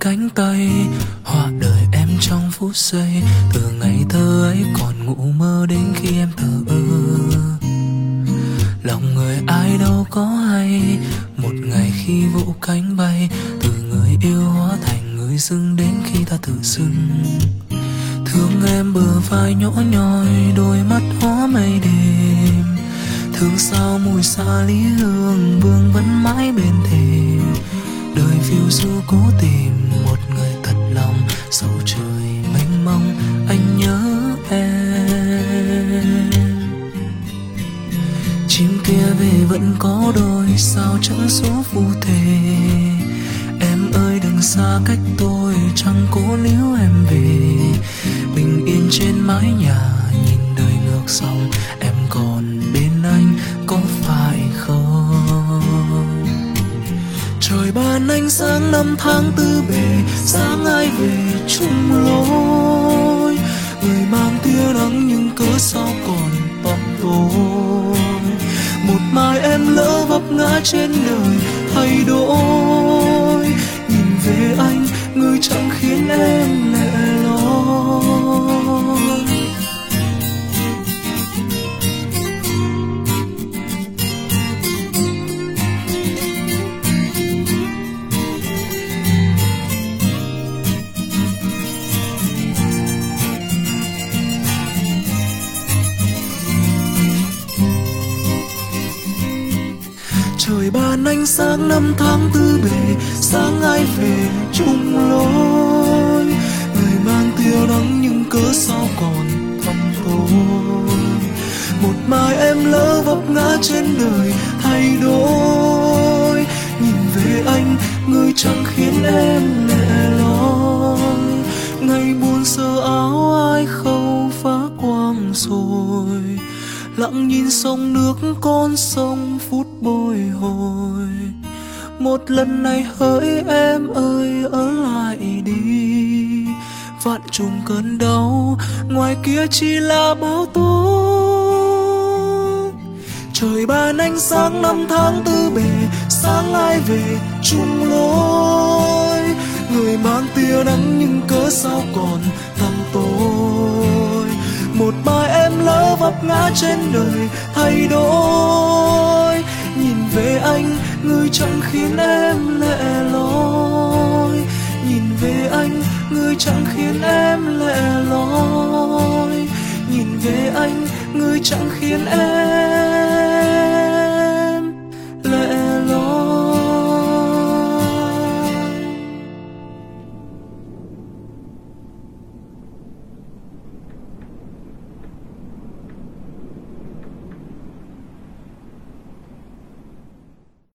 cánh tay họa đời em trong phút giây. Từ ngày thơ ấy còn ngủ mơ đến khi em thở ơ. Lòng người ai đâu có hay. Một ngày khi vũ cánh bay, từ người yêu hóa thành người dưng đến khi ta tự dưng thương em bờ vai nhỏ nhoi, đôi mắt hóa mây đêm. Thương sao mùi xa lý hương vương vẫn mãi bên thềm. Đời phiêu du cố tìm lòng trời mênh mông, anh nhớ em. Chim kia về vẫn có đôi, sao chẳng số phù thể? Em ơi, đừng xa cách tôi, chẳng cố níu em về. Bình yên trên mái nhà trời ban ánh sáng năm tháng tư bề sáng ai về chung lối. Người mang tia nắng nhưng cớ sao còn tóc tôi một mai em lỡ vấp ngã trên đời thay đổi. Nhìn về anh, người chẳng khiến em trời ban ánh sáng năm tháng tư bề, sáng ai về chung lối. Người mang tia nắng nhưng cớ sao còn thầm tôi một mai em lỡ vấp ngã trên đời thay đổi. Nhìn về anh, người chẳng khiến em lẻ loi. Ngày buồn sơ áo ai khâu phá quang rồi lặng nhìn sông nước con sông phút bồi hồi. Một lần này hỡi em ơi, ở lại đi. Vạn trùng cơn đau, ngoài kia chỉ là bao tố. Trời ban ánh sáng năm tháng tư bề, sáng ai về chung lối. Người mang tia nắng nhưng cớ sao còn vấp ngã trên đời thay đổi. Nhìn về anh, người chẳng khiến em lệ loi. Nhìn về anh, người chẳng khiến em lệ loi. Nhìn về anh, người chẳng khiến em